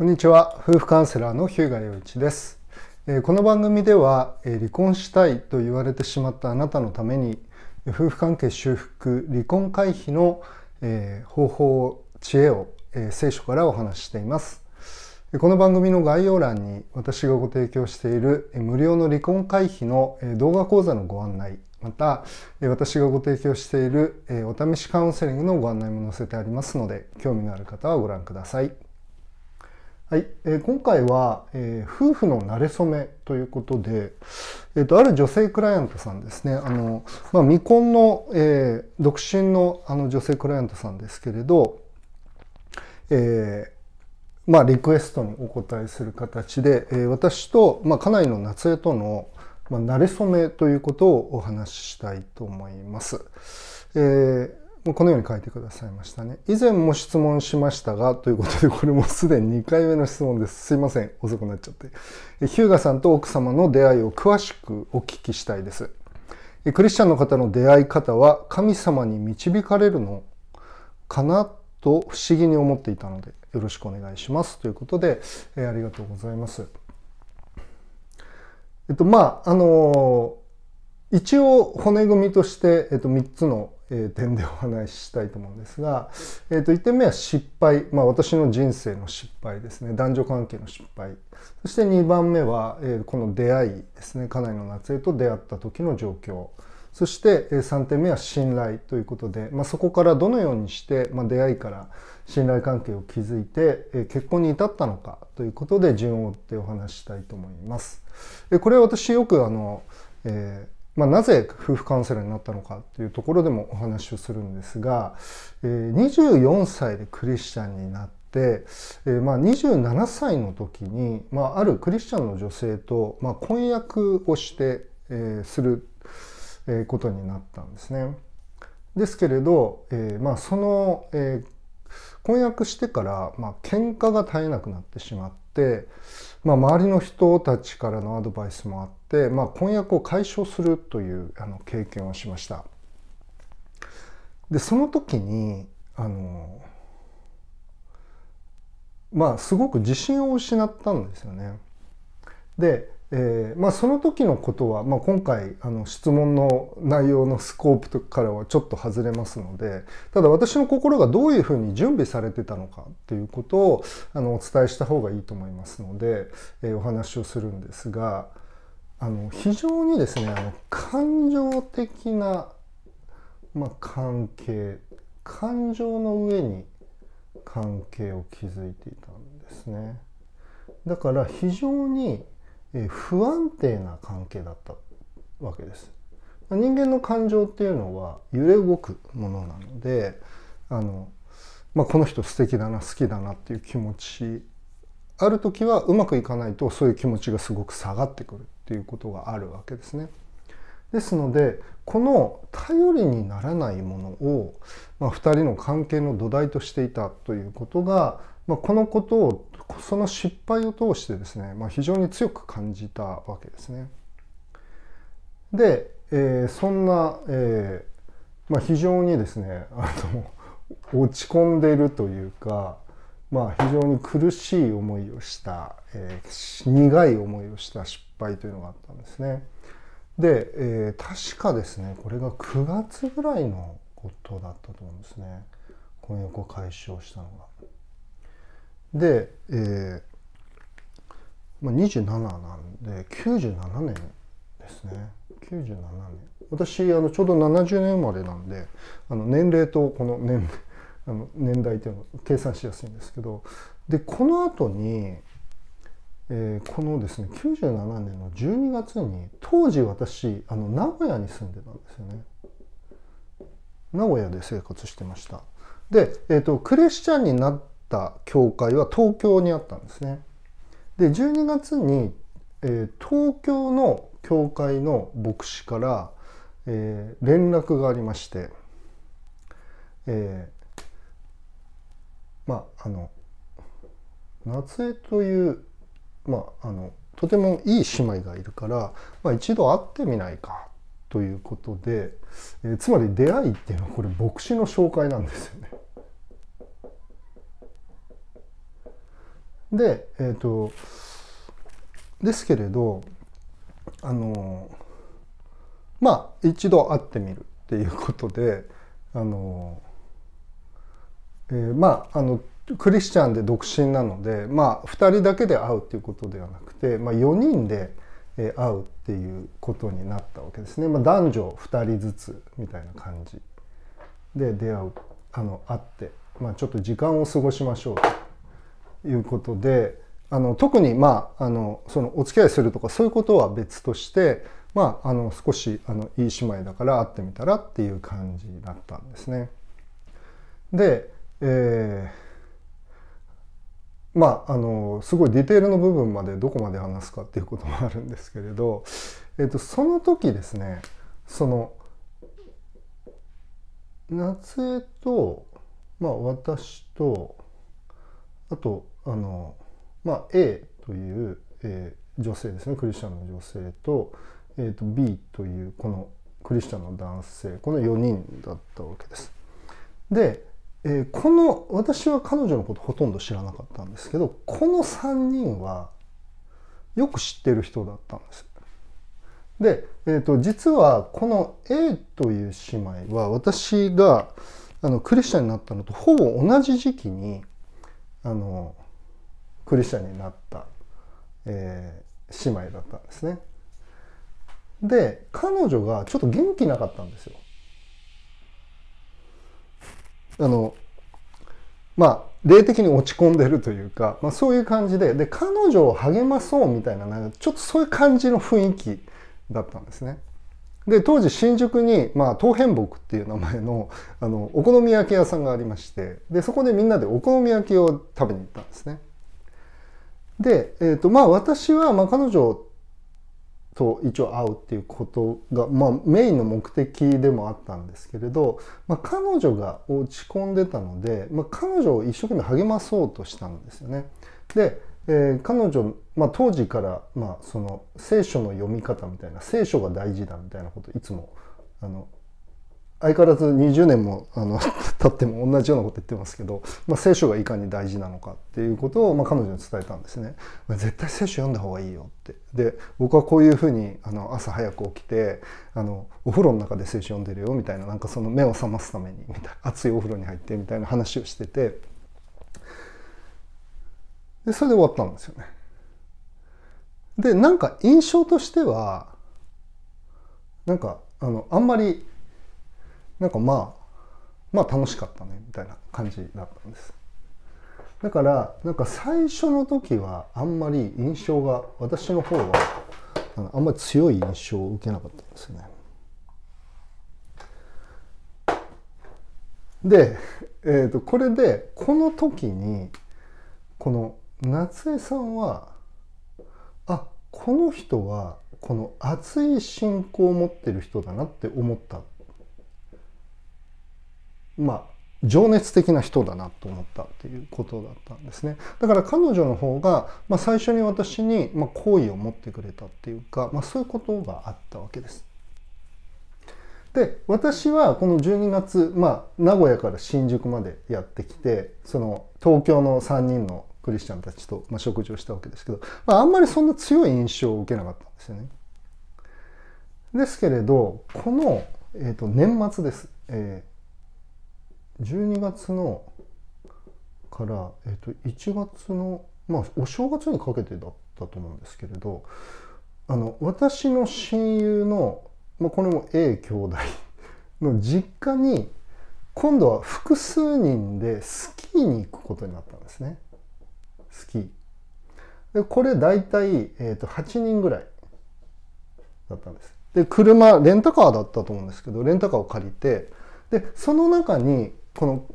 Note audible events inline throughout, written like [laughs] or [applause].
こんにちは。夫婦カウンセラーの日向洋一です。この番組では離婚したいと言われてしまったあなたのために夫婦関係修復離婚回避の方法知恵を聖書からお話ししています。この番組の概要欄に私がご提供している無料の離婚回避の動画講座のご案内また私がご提供しているお試しカウンセリングのご案内も載せてありますので興味のある方はご覧ください。はい、えー、今回は、えー、夫婦の馴れ初めということで、えーと、ある女性クライアントさんですねあの、まあ、未婚の、えー、独身のあの女性クライアントさんですけれど、えー、まあ、リクエストにお答えする形で、えー、私と、まあ、家内の夏江との、まあ、馴れ初めということをお話ししたいと思います。えーこのように書いてくださいましたね。以前も質問しましたが、ということで、これもすでに2回目の質問です。すいません。遅くなっちゃって。ヒューガさんと奥様の出会いを詳しくお聞きしたいです。クリスチャンの方の出会い方は神様に導かれるのかなと不思議に思っていたので、よろしくお願いします。ということで、えありがとうございます。えっと、まあ、あの一応骨組みとして、えっと、3つのえ点でお話ししたいと思うんですが、えー、と1点目は失敗、まあ、私の人生の失敗ですね。男女関係の失敗。そして2番目は、えー、この出会いですね。家内の夏江と出会った時の状況。そして3点目は信頼ということで、まあ、そこからどのようにして、まあ、出会いから信頼関係を築いて結婚に至ったのかということで順を追ってお話したいと思います。これは私よくあの、えーまあ、なぜ夫婦カウンセラーになったのかっていうところでもお話をするんですが、えー、24歳でクリスチャンになって、えー、まあ27歳の時に、まあ、あるクリスチャンの女性と、ま、婚約をして、え、する、えことになったんですね。ですけれど、えま、その、え、婚約してから、まあ喧嘩が絶えなくなってしまって、まあ、周りの人たちからのアドバイスもあって、まあ、婚約を解消するというあの経験をしました。でその時にあのまあすごく自信を失ったんですよね。でえーまあ、その時のことは、まあ、今回あの質問の内容のスコープからはちょっと外れますのでただ私の心がどういうふうに準備されてたのかっていうことをあのお伝えした方がいいと思いますので、えー、お話をするんですがあの非常にですねあの感情的な、まあ、関係感情の上に関係を築いていたんですね。だから非常に不安定な関係だったわけです。人間の感情っていうのは揺れ動くものなのであの、まあ、この人素敵だな好きだなっていう気持ちある時はうまくいかないとそういう気持ちがすごく下がってくるっていうことがあるわけですね。ですのでこの頼りにならないものを、まあ、2人の関係の土台としていたということが、まあ、このことをその失敗を通してですね、まあ、非常に強く感じたわけですね。で、えー、そんな、えーまあ、非常にですねあの落ち込んでいるというか、まあ、非常に苦しい思いをした、えー、苦い思いをした失敗というのがあったんですね。で、え、確かですねこれが9月ぐらいのことだったと思うんですね婚約を解消したのが。で、えーまあ、27なんで97年ですね。97年。私あのちょうど70年生まれなんであの年齢とこの年 [laughs] あの年代っていうのを計算しやすいんですけどでこの後に、えー、このですね97年の12月に当時私あの名古屋に住んでたんですよね。名古屋で生活してました。で、えーとクリスチャンになっった教会は東京にあったんですね。で12月に、えー、東京の教会の牧師から、えー、連絡がありまして、えー、まああの夏江という、まあ、あのとてもいい姉妹がいるから、まあ、一度会ってみないかということで、えー、つまり出会いっていうのはこれ牧師の紹介なんですよね。でえっ、とですけれどあのまあ一度会ってみるっていうことであの、えー、まああのクリスチャンで独身なのでまあ2人だけで会うっていうことではなくて、まあ、4人で会うっていうことになったわけですね、まあ、男女2人ずつみたいな感じで出会うあの会って、まあ、ちょっと時間を過ごしましょういうことであの特にまああのそのお付き合いするとかそういうことは別としてまああの少しあのいい姉妹だから会ってみたらっていう感じだったんですね。で、えー、まああのすごいディテールの部分までどこまで話すかっていうこともあるんですけれど、えーと、その時ですねその夏江と、まあ、私とあとあのまあ、A という、えー、女性ですねクリスチャンの女性と,、えーと、B というこのクリスチャンの男性この4人だったわけです。で、えー、この私は彼女のことほとんど知らなかったんですけどこの3人はよく知ってる人だったんです。で、えーと、と実はこの A という姉妹は私があのクリスチャンになったのとほぼ同じ時期にあのクリスチャンになった、えー、姉妹だったんですね。で彼女がちょっと元気なかったんですよ。あのまあ霊的に落ち込んでるというか、まあ、そういう感じでで彼女を励まそうみたいななんかちょっとそういう感じの雰囲気だったんですね。で当時新宿に、まあ、東変木っていう名前のあのお好み焼き屋さんがありましてでそこでみんなでお好み焼きを食べに行ったんですね。で、えーとまあ、私はまあ彼女と一応会うっていうことが、まあ、メインの目的でもあったんですけれど、まあ、彼女が落ち込んでたので、まあ、彼女を一生懸命励まそうとしたんですよね。で、えー、彼女、まあ、当時から、まあ、その聖書の読み方みたいな聖書が大事だみたいなこといつもあの相変わらず20年もあの [laughs] 経っても同じようなこと言ってますけど、まあ、聖書がいかに大事なのかっていうことを、まあ、彼女に伝えたんですね。絶対聖書読んだ方がいいよって。で僕はこういうふうにあの朝早く起きてあのお風呂の中で聖書読んでるよみたいななんかその目を覚ますためにみたい熱いお風呂に入ってみたいな話をしててでそれで終わったんですよね。でなんか印象としてはなんかあのあんまりなんかまあまあ楽しかったねみたいな感じだったんです。だからなんか最初の時はあんまり印象が私の方はあんまり強い印象を受けなかったんですよね。で、えー、とこれでこの時にこの夏江さんはあこの人はこの熱い信仰を持ってる人だなって思ったまあ情熱的な人だなと思ったっていうことだったんですねだから彼女の方が、まあ、最初に私に、まあ、好意を持ってくれたっていうか、まあ、そういうことがあったわけです。で私はこの12月、まあ、名古屋から新宿までやってきてその東京の3人のクリスチャンたちと、まあ、食事をしたわけですけど、まあ、あんまりそんな強い印象を受けなかったんですよね。ですけれどこの、えーと、年末です、え12月のから、えっと、1月のまあお正月にかけてだったと思うんですけれどあの私の親友の、まあ、これも A 兄弟の実家に今度は複数人でスキーに行くことになったんですね。スキー。でこれ大体、えー、と8人ぐらいだったんです。で車レンタカーだったと思うんですけどレンタカーを借りてでその中にこの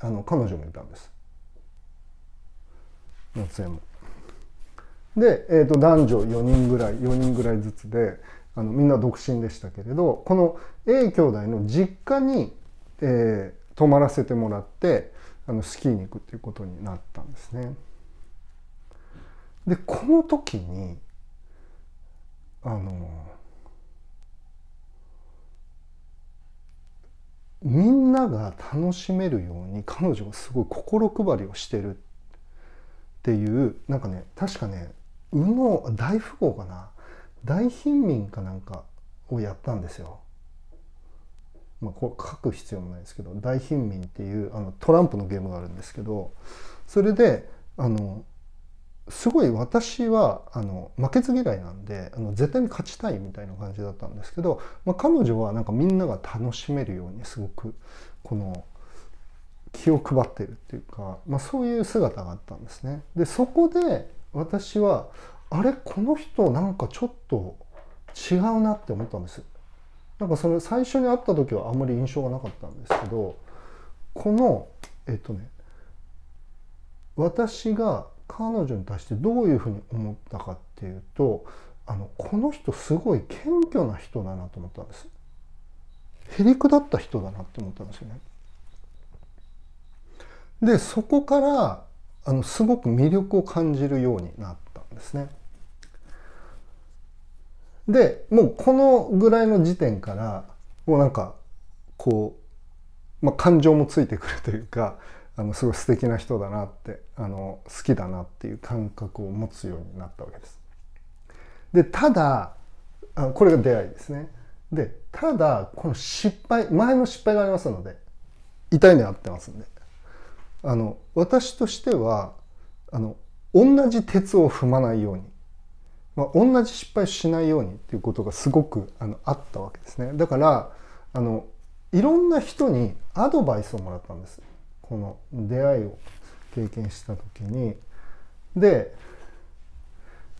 あの彼女もいたんです夏江も。で、えーと、男女4人ぐらい4人ぐらいずつであのみんな独身でしたけれどこの A 兄弟の実家に、えー、泊まらせてもらってあのスキーに行くっていうことになったんですね。でこの時にあのみんなが楽しめるように彼女がすごい心配りをしてるっていうなんかね確かね右脳大富豪かな大貧民かなんかをやったんですよ。まあ、これ書く必要もないですけど大貧民っていうあのトランプのゲームがあるんですけどそれであのすごい私はあの負けず嫌いなんであの絶対に勝ちたいみたいな感じだったんですけど、まあ、彼女はなんかみんなが楽しめるようにすごくこの気を配ってるっていうか、まあ、そういう姿があったんですね。でそこで私はあれこの人なんかちょっと違うなって思ったんです。なんかそれ最初に会った時はあんまり印象がなかったんですけどこのえっとね私が彼女に対してどういうふうに思ったかっていうとあのこの人すごい謙虚な人だなと思ったんです。へりくだった人だなって思ったんですよね。でそこからあのすごく魅力を感じるようになったんですね。でもうこのぐらいの時点からもうなんかこう、まあ、感情もついてくるというかあのすごい素敵な人だなってあの好きだなっていう感覚を持つようになったわけです。でただあこれが出会いですね。でただこの失敗前の失敗がありますので痛い目合ってますんであの私としてはあの同じ鉄を踏まないように、まあ、同じ失敗しないようにっていうことがすごくあのあったわけですねだからあのいろんな人にアドバイスをもらったんですこの出会いを経験した時にで、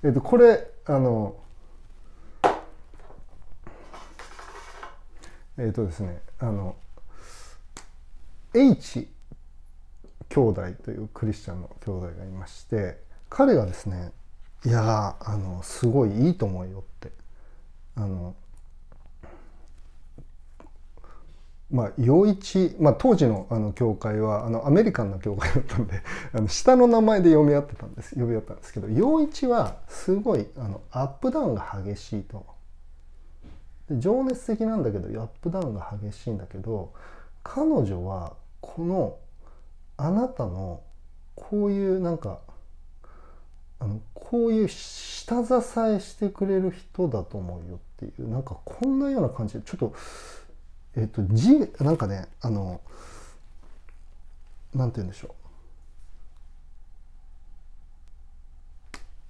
えっと、これあのえっとですねあの H 兄弟というクリスチャンの兄弟がいまして彼がですねいやあのすごいいいと思うよってあのまあ、陽一、まあ、当時のあの教会はあのアメリカンな教会だったんで [laughs] あの下の名前で読み合ってたんです。呼び合ったんですけど陽一はすごいあのアップダウンが激しいと。情熱的なんだけどアップダウンが激しいんだけど彼女はこのあなたのこういうなんかあのこういう下支えしてくれる人だと思うよっていうなんかこんなような感じでちょっとえっ、と字なんかねあのなんて言うんでしょ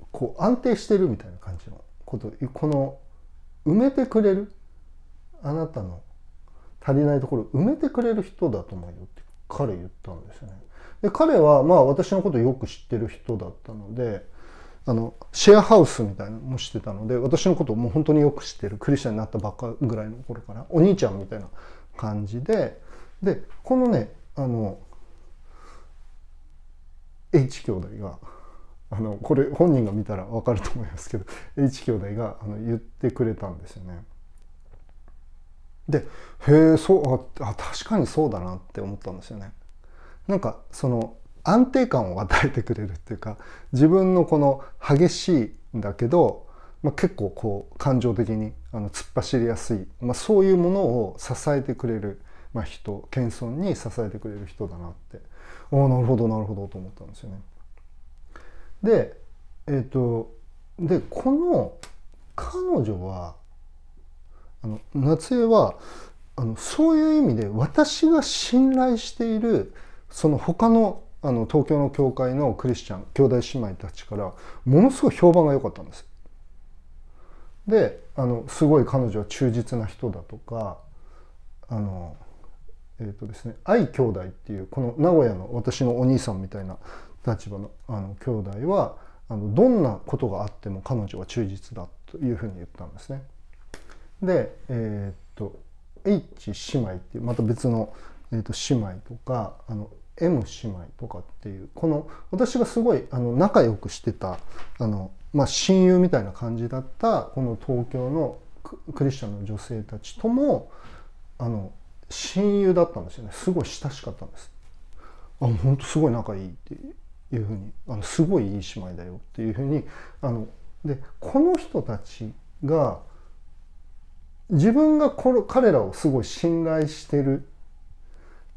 うこう安定してるみたいな感じのことこの埋めてくれるあなたの足りないところ埋めてくれる人だと思うよって彼言ったんですよね。で彼はまあ私のことをよく知ってる人だったのであのシェアハウスみたいなのもしてたので私のことをもう本当によく知ってるクリスチャンになったばっかぐらいの頃からお兄ちゃんみたいな感じででこのねあの H 兄弟があのこれ本人が見たら分かると思いますけど H 兄弟があの言ってくれたんですよね。でへえそうあ確かにそうだなって思ったんですよね。なんかその安定感を与えてくれるっていうか自分のこの激しいんだけど、まあ、結構こう感情的にあの突っ走りやすい、まあ、そういうものを支えてくれる、まあ、人謙遜に支えてくれる人だなっておおなるほどなるほどと思ったんですよね。でえっ、ー、とでこの彼女はあの夏江はあのそういう意味で私が信頼しているその他のあの東京の教会のクリスチャン兄弟姉妹たちからものすごい評判が良かったんです。であのすごい彼女は忠実な人だとかあのえっ、ー、とですね愛兄弟っていうこの名古屋の私のお兄さんみたいな立場のあの兄弟はあのどんなことがあっても彼女は忠実だというふうに言ったんですね。でえっ、ー、と H 姉妹っていうまた別の、えー、と姉妹とかあの M 姉妹とかっていうこの私がすごいあの仲良くしてたあの、まあ、親友みたいな感じだったこの東京のクリスチャンの女性たちともあの親友だったんですよねすごい親しかったんです。あ本当すごい仲いいっていうふうにあのすごいいい姉妹だよっていうふうにあのでこの人たちが自分がこ彼らをすごい信頼してる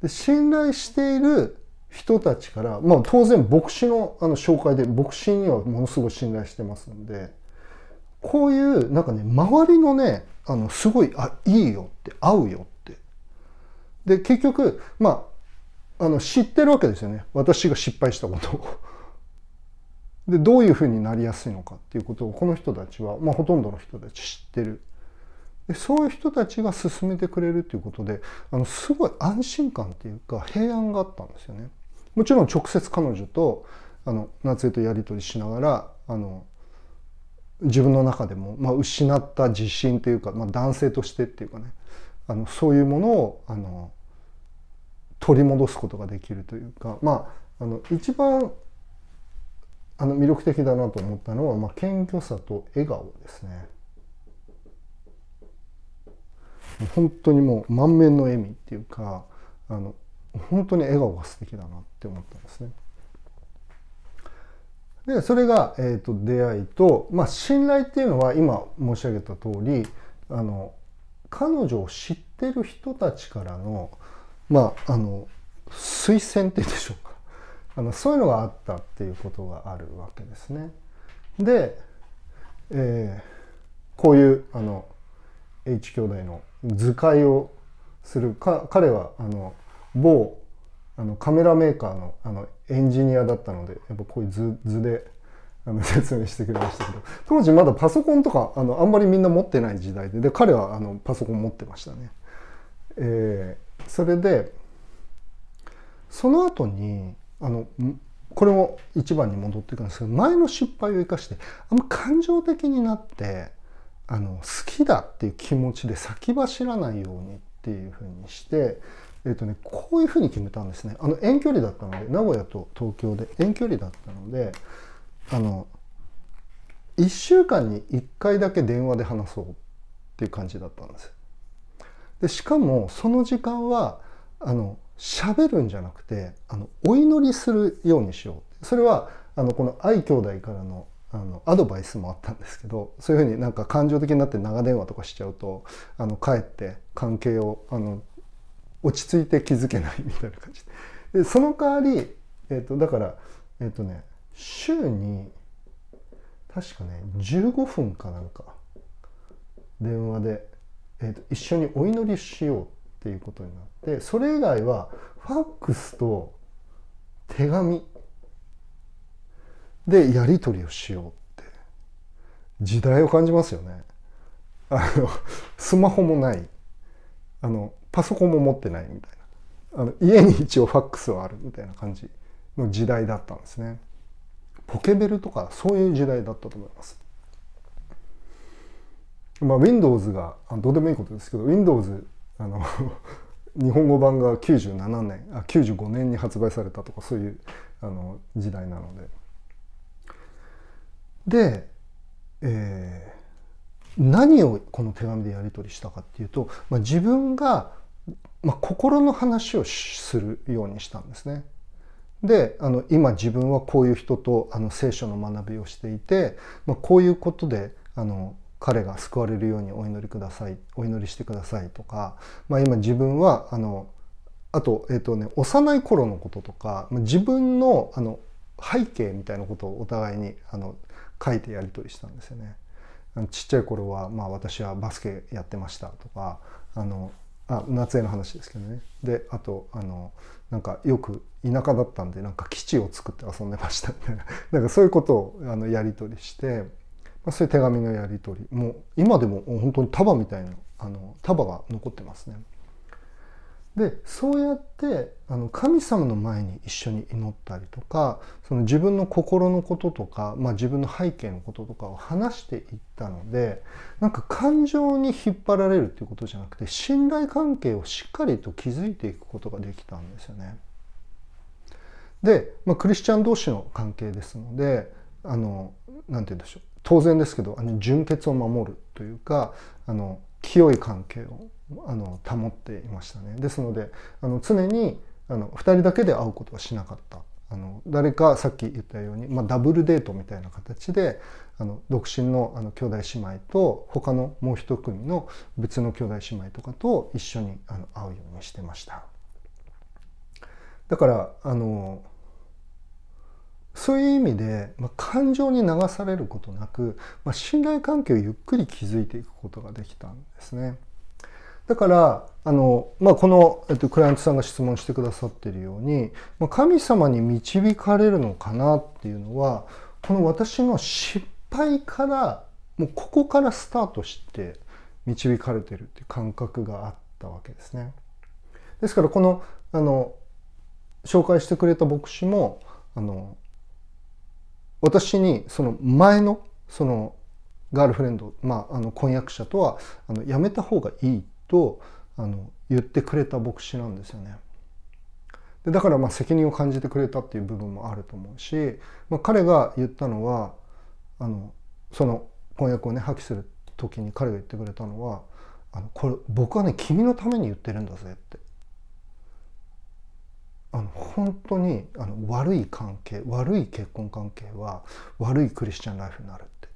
で信頼している人たちから、まあ、当然牧師のあの紹介で牧師にはものすごい信頼してますんでこういうなんかね周りのねあのすごいあいいよって合うよって。で結局まああの知ってるわけですよね。私が失敗したことを。でどういうふうになりやすいのかっていうことをこの人たちは、まあ、ほとんどの人たち知ってる。そういう人たちが進めてくれるということであのすごい安心感っていうか平安があったんですよね。もちろん直接彼女とあの夏江とやり取りしながらあの自分の中でも、まあ、失った自信というか、まあ、男性としてっていうかねあのそういうものをあの取り戻すことができるというか、まあ、あの一番あの魅力的だなと思ったのは、まあ、謙虚さと笑顔ですね。本当にもう満面の笑みっていうかあの本当に笑顔が素敵だなって思ったんですね。でそれが、えーと、出会いと、まあ、信頼っていうのは今申し上げた通りあの彼女を知ってる人たちからのまああの推薦って言うんでしょうかあのそういうのがあったっていうことがあるわけですね。で、えー、こういうあの H 兄弟の図解をするか彼はあの某あのカメラメーカーのあのエンジニアだったのでやっぱこういう図図であの [laughs] 説明してくれましたけど当時まだパソコンとかあのあんまりみんな持ってない時代でで彼はあのパソコン持ってましたね。えー、それでその後にあのこれも一番に戻っていくんですけど前の失敗を生かしてあんま感情的になってあの好きだっていう気持ちで先走らないようにっていうふうにしてえーとね、こういうふうに決めたんですね。あの遠距離だったので名古屋と東京で遠距離だったのであの1週間に1回だけ電話で話そうっていう感じだったんです。でしかもその時間はあの喋るんじゃなくてあのお祈りするようにしよう。それはあのこの愛兄弟からのあのアドバイスもあったんですけどそういうふうになんか感情的になって長電話とかしちゃうとあのかえって関係をあの落ち着いて気づけないみたいな感じで。その代わり、えーと、だからえっ、ー、とね週に確かね15分かなんか電話で、えーと、一緒にお祈りしようっていうことになってそれ以外はファックスと手紙でやり取りをしようって時代を感じますよね。あのスマホもない。あのパソコンも持ってないみたいな。あの家に一応ファックスはあるみたいな感じの時代だったんですね。ポケベルとかそういう時代だったと思います。まあ Windows がどうでもいいことですけど Windows あの [laughs] 日本語版が97年あ95年に発売されたとかそういうあの時代なので。で、えー、何をこの手紙でやり取りしたかっていうと、まあ、自分がまあ、心の話をするようにしたんですね。であの今自分はこういう人とあの聖書の学びをしていて、まあ、こういうことであの彼が救われるようにお祈りくださいお祈りしてくださいとか、まあ、今自分はあのあと,、えーとね、幼い頃のこととかまあ自分のあの背景みたいなことをお互いにあの書いてやり取りしたんですよね。ちっちゃい頃は、まあ、私はバスケやってましたとかあのあ夏江の話ですけどねであとあのなんかよく田舎だったんでなんか基地を作って遊んでましたみたいな [laughs] なんかそういうことをあのやり取りして、まあ、そういう手紙のやり取りもう今でも本当に束みたいなあの束が残ってますね。でそうやってあの神様の前に一緒に祈ったりとかその自分の心のこととか、まあ、自分の背景のこととかを話していったのでなんか感情に引っ張られるっていうことじゃなくて信頼関係をしっかりと築いていくことができたんですよね。で、まあ、クリスチャン同士の関係ですのであのなて言うんでしょう当然ですけどあの純潔を守るというかあの清い関係をあの保っていましたねですのであの常にあの2人だけで会うことはしなかったあの誰かさっき言ったように、まあ、ダブルデートみたいな形であの独身のあの兄弟姉妹と他のもう一組の別の兄弟姉妹とかと一緒にあの会うようにしてました。だからあのそういう意味で、まあ、感情に流されることなく、まあ、信頼関係をゆっくり築いていくことができたんですね。だからあの、まあ、この、えっと、クライアントさんが質問してくださっているように、まあ、神様に導かれるのかなっていうのはこの私の失敗からもうここからスタートして導かれてるっていう感覚があったわけですね。ですからこのあの紹介してくれた牧師もあの私にその前のそのガールフレンド、まあ、あの婚約者とはあのやめた方がいいとあの言ってくれた牧師なんですよね。でだからまあ責任を感じてくれたっていう部分もあると思うし、まあ、彼が言ったのはあのその婚約をね破棄する時に彼が言ってくれたのは「あのこれ僕はね君のために言ってるんだぜ」ってあの本当にあの悪い関係悪い結婚関係は悪いクリスチャンライフになるって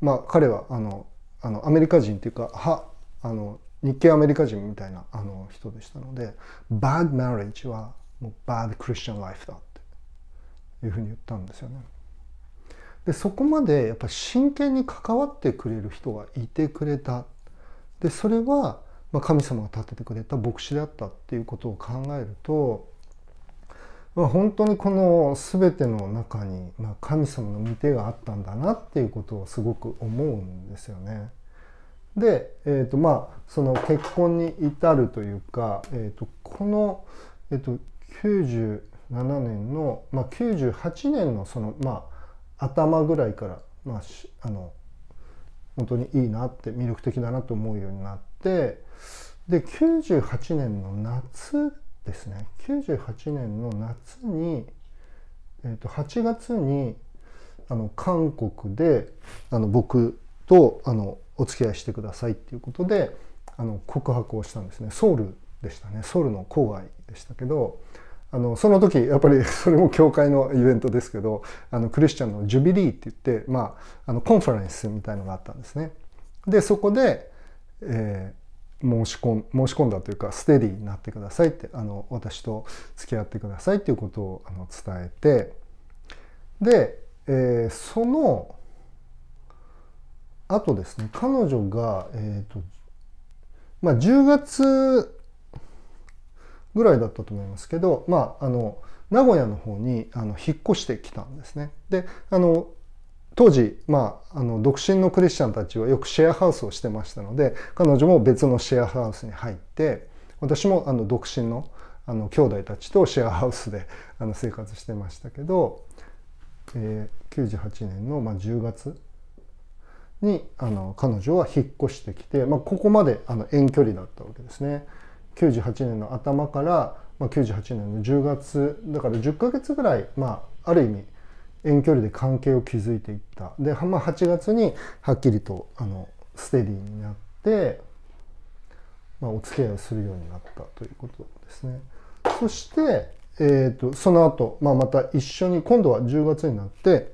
まあ彼はあのあのアメリカ人っていうかはあの日系アメリカ人みたいなあの人でしたので bad marriage はもう bad Christian life だっていうふうに言ったんですよね。でそこまでやっぱ真剣に関わってくれる人がいてくれたでそれはまあ、神様が立ててくれた牧師であったっていうことを考えると、まあ、本当にこの全ての中に、まあ、神様の御手があったんだなっていうことをすごく思うんですよね。で、えーとまあ、その結婚に至るというか、えーと、この、えーと、97年の、まあ、98年のその、まあ、頭ぐらいから、まあ、あの本当にいいなって魅力的だなと思うようになってで98年の夏ですね。98年の夏に、えー、と8月にあの韓国であの僕とあのお付き合いしてくださいっていうことであの告白をしたんですねソウルでしたねソウルの郊外でしたけどあのその時やっぱり [laughs] それも教会のイベントですけどあのクリスチャンのジュビリーって言って、まあ、あのコンファレンスみたいのがあったんですね。でそこで、えー、申し込ん申し込んだというかステディになってくださいってあの私と付き合ってくださいっていうことをあの伝えてで、えー、そのあとですね彼女が、えーとまあ、10月ぐらいだったと思いますけど、まあ、あの名古屋の方にあの引っ越してきたんですね。であの当時、まあ、あの独身のクリスチャンたちはよくシェアハウスをしてましたので彼女も別のシェアハウスに入って私もあの独身のあの兄弟たちとシェアハウスであの生活してましたけど、えー、98年の、まあ、10月にあの彼女は引っ越してきて、まあ、ここまであの遠距離だったわけですね。98年の頭から、まあ、98年の10月だから10ヶ月ぐらい、まあ、ある意味遠距離で関係を築いていったで、まあ、8月にはっきりとあのステディになって、まあ、お付き合いをするようになったということですね。そして、えーと、その後、まあ、また一緒に今度は10月になって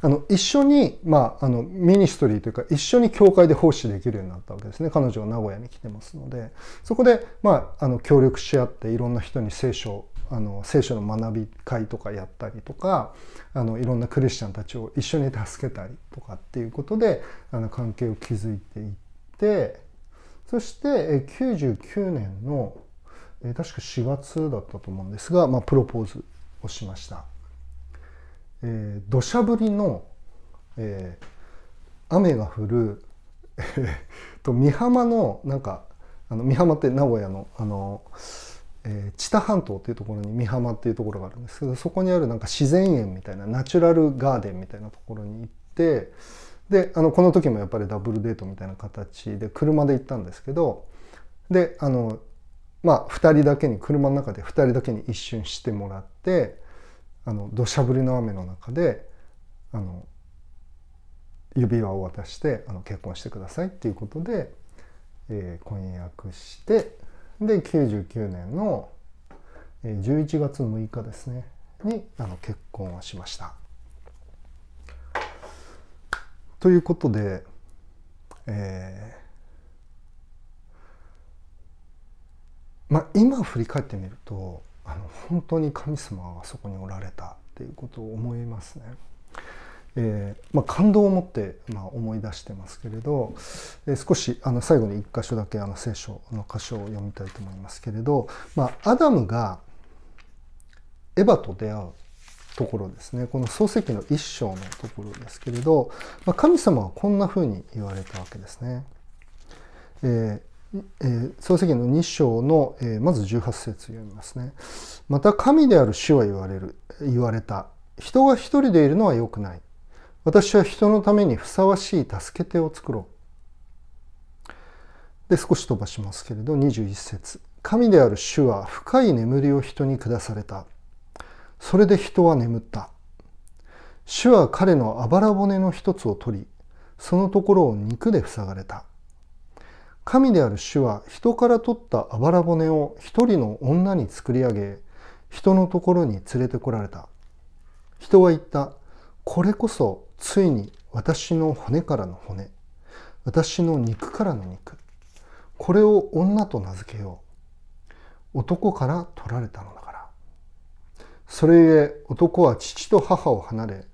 あの一緒に、まあ、あのミニストリーというか一緒に教会で奉仕できるようになったわけですね彼女は名古屋に来てますのでそこで、まあ、あの協力し合っていろんな人に聖書あの聖書の学び会とかやったりとかあのいろんなクリスチャンたちを一緒に助けたりとかっていうことであの関係を築いていってそして99年の確か4月だったと思うんですが、まあ、プロポーズをしました。えー、土砂降りの、えー、雨が降る、と美浜のなんかあの美浜って名古屋のあのえー、知多半島っていうところに美浜っていうところがあるんですけどそこにあるなんか自然園みたいなナチュラルガーデンみたいなところに行ってであのこの時もやっぱりダブルデートみたいな形で車で行ったんですけどであのまあ2人だけに車の中で2人だけに一瞬してもらってあの土砂降りの雨の中であの指輪を渡してあの結婚してくださいっていうことで、えー、婚約してで99年の11月6日ですねにあの結婚をしました。ということで、えー、まあ、今振り返ってみるとあの本当に神様がそこにおられたっていうことを思いますね。えーまあ、感動を持って、まあ、思い出してますけれど、えー、少しあの最後に一箇所だけあの聖書の箇所を読みたいと思いますけれど、まあ、アダムがエヴァと出会うところですねこの漱石の一章のところですけれど、まあ、神様はこんなふうに言われたわけですね。えーえー、漱石の2章の、えー、まず18節読みますね。また神である主は言われる言われた。人が一人でいるのは良くない。私は人のためにふさわしい助け手を作ろう。で少し飛ばしますけれど21節神である主は深い眠りを人に下された。それで人は眠った。主は彼のあばら骨の一つを取り、そのところを肉で塞がれた。神である主は人から取ったあばら骨を一人の女に作り上げ、人のところに連れてこられた。人は言った。これこそついに私の骨からの骨、私の肉からの肉。これを女と名付けよう。男から取られたのだから。それゆえ男は父と母を離れ、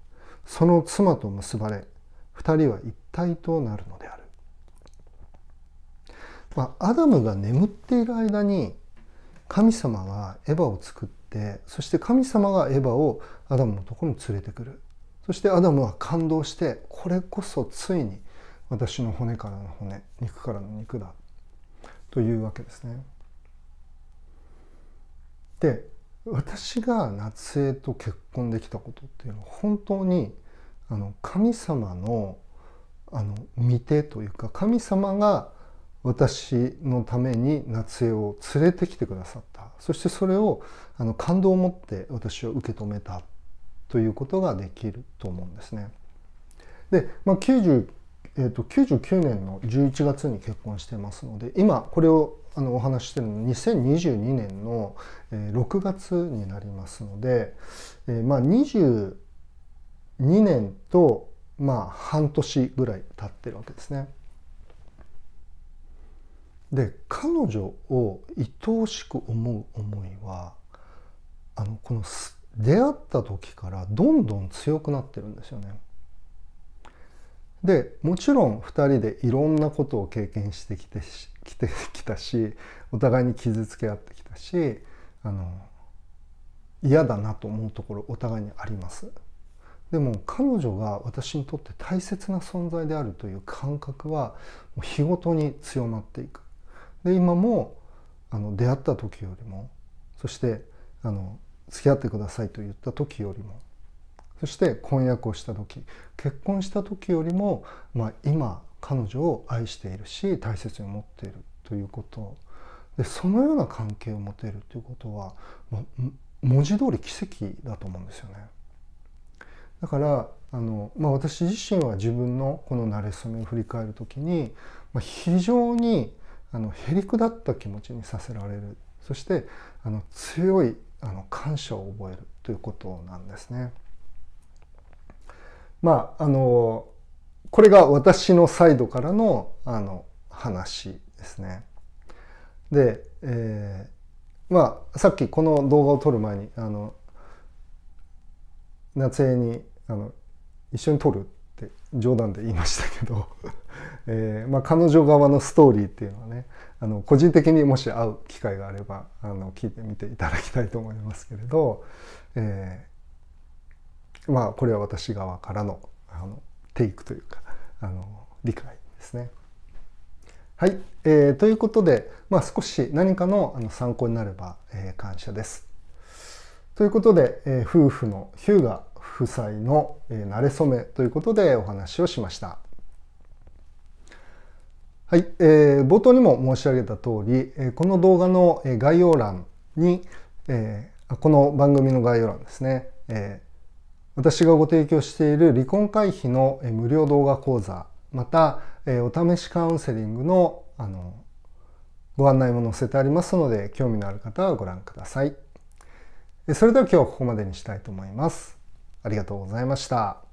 その妻と結ばれ、二人は一体となるのである。まあ、アダムが眠っている間に神様がエヴァを作ってそして神様がエヴァをアダムのところに連れてくるそしてアダムは感動してこれこそついに私の骨からの骨肉からの肉だというわけですね。で私が夏江と結婚できたことっていうのは本当にあの神様のあの見てというか神様が私のために夏江を連れてきてくださったそしてそれをあの感動を持って私は受け止めたということができると思うんですね。で、まあ90えーと、99年の11月に結婚してますので今これをあのお話ししてるの2022年の6月になりますので、えー、まあ22年とまあ半年ぐらい経ってるわけですね。で彼女を愛おしく思う思いはあのこの出会った時からどんどん強くなってるんですよね。でもちろん2人でいろんなことを経験してきてきてきたしお互いに傷つけ合ってきたしあの嫌だなと思うところお互いにあります。でも彼女が私にとって大切な存在であるという感覚は日ごとに強まっていく。で今もあの出会った時よりもそしてあの付き合ってくださいと言った時よりもそして婚約をした時結婚した時よりも、まあ、今彼女を愛しているし大切に思っているということでそのような関係を持てるということは、ま、文字通り奇跡だと思うんですよね。だからあの、まあ、私自身は自分のこの馴れ初めを振り返る時に、まあ、非常にあのへりくだった気持ちにさせられるそしてあの強いあの感謝を覚えるということなんですね。まああのこれが私のサイドからのあの話ですね。で、えー、まあさっきこの動画を撮る前にあの夏江にあの一緒に撮るって冗談で言いましたけどえーまあ、彼女側のストーリーっていうのはねあの個人的にもし会う機会があればあの聞いてみていただきたいと思いますけれど、えー、まあこれは私側からのあのテイクというかあの理解ですね。はい、えー、ということで、まあ、少し何かのあの参考になれば、えー、感謝です。ということで、えー、夫婦のヒューガ夫妻の、えー、慣れ初めということでお話をしました。はい、えー、冒頭にも申し上げた通り、え、この動画の概要欄に、えー、この番組の概要欄ですね、えー、私がご提供している離婚回避の無料動画講座、また、えー、お試しカウンセリングのあのご案内も載せてありますので、興味のある方はご覧ください。それでは今日はここまでにしたいと思います。ありがとうございました。